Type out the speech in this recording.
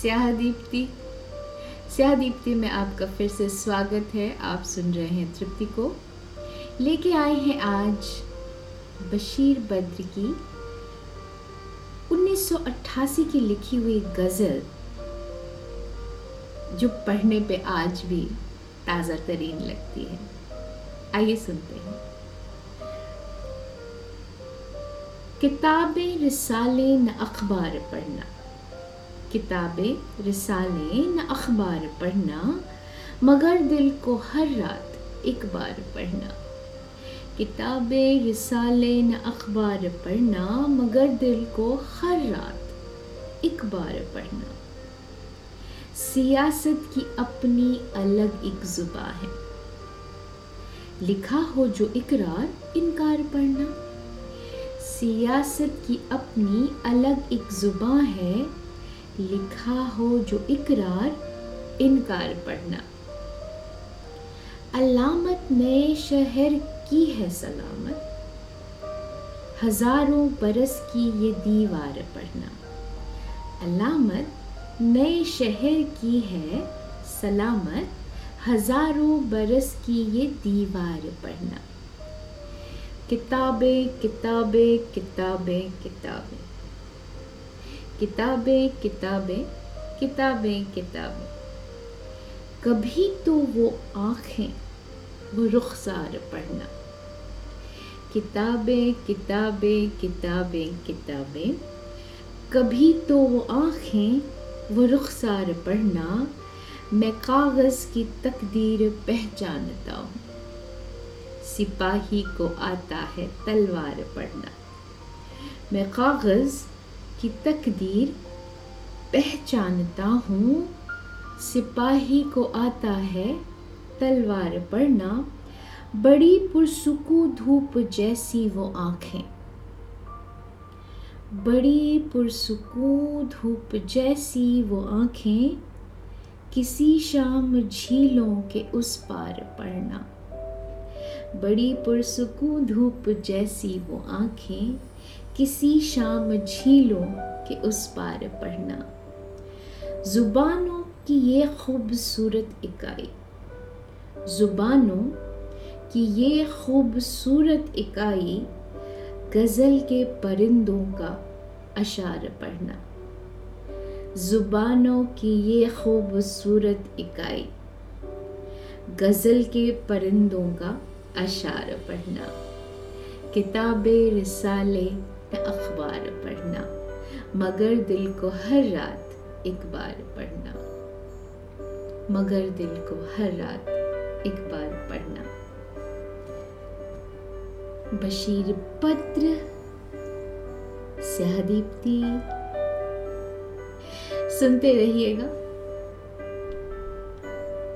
स्याह दीप्ति स्याह दीप्ति में आपका फिर से स्वागत है। आप सुन रहे हैं तृप्ति को। लेके आए हैं आज बशीर बद्र की 1988 की लिखी हुई गज़ल, जो पढ़ने पे आज भी ताज़ा तरीन लगती है। आइए सुनते हैं। किताबें रिसाले न अखबार पढ़ना। किताबें, रिसाले, न अखबार पढ़ना, मगर दिल को हर रात एक बार पढ़ना। किताबें, रिसाले, न अखबार पढ़ना, मगर दिल को हर रात एक बार पढ़ना। सियासत की अपनी अलग एक जुबा है। लिखा हो जो इकरार, इनकार पढ़ना। सियासत की अपनी अलग एक जुबा है। लिखा हो जो इकरार, इनकार पढ़ना। अलामत नए शहर की है सलामत। हज़ारों बरस की ये दीवार पढ़ना। अलामत नए शहर की है सलामत। हज़ारों बरस की ये दीवार पढ़ना। किताबें किताबें किताबें किताबें। किताबें किताबें किताबें किताबें। कभी तो वो आँखें, वो रुखसार पढ़ना। किताबें किताबें किताबें किताबें। कभी तो वो आँखें, वो रुखसार पढ़ना। मैं कागज़ की तकदीर पहचानता हूँ। सिपाही को आता है तलवार पढ़ना। मैं कागज़ की तकदीर पहचानता हूँ। सिपाही को आता है तलवार पढ़ना बड़ी पुरसुकू धूप जैसी वो आँखें। बड़ी पुरसुकू धूप जैसी वो आँखें। किसी शाम झीलों के उस पार पड़ना बड़ी पुरसुकू धूप जैसी वो आँखें। किसी शाम झीलों के उस पार पढ़ना। जुबानों की ये खूबसूरत इकाई। जुबानों की ये खूबसूरत इकाई गज़ल के परिंदों का अशार पढ़ना। जुबानों की ये खूबसूरत इकाई गज़ल के परिंदों का अशार पढ़ना। किताबें रिसाले अखबार पढ़ना, मगर दिल को हर रात एक बार पढ़ना। मगर दिल को हर रात एक बार पढ़ना। बशीर पत्र स्यादीप्ति सुनते रहिएगा।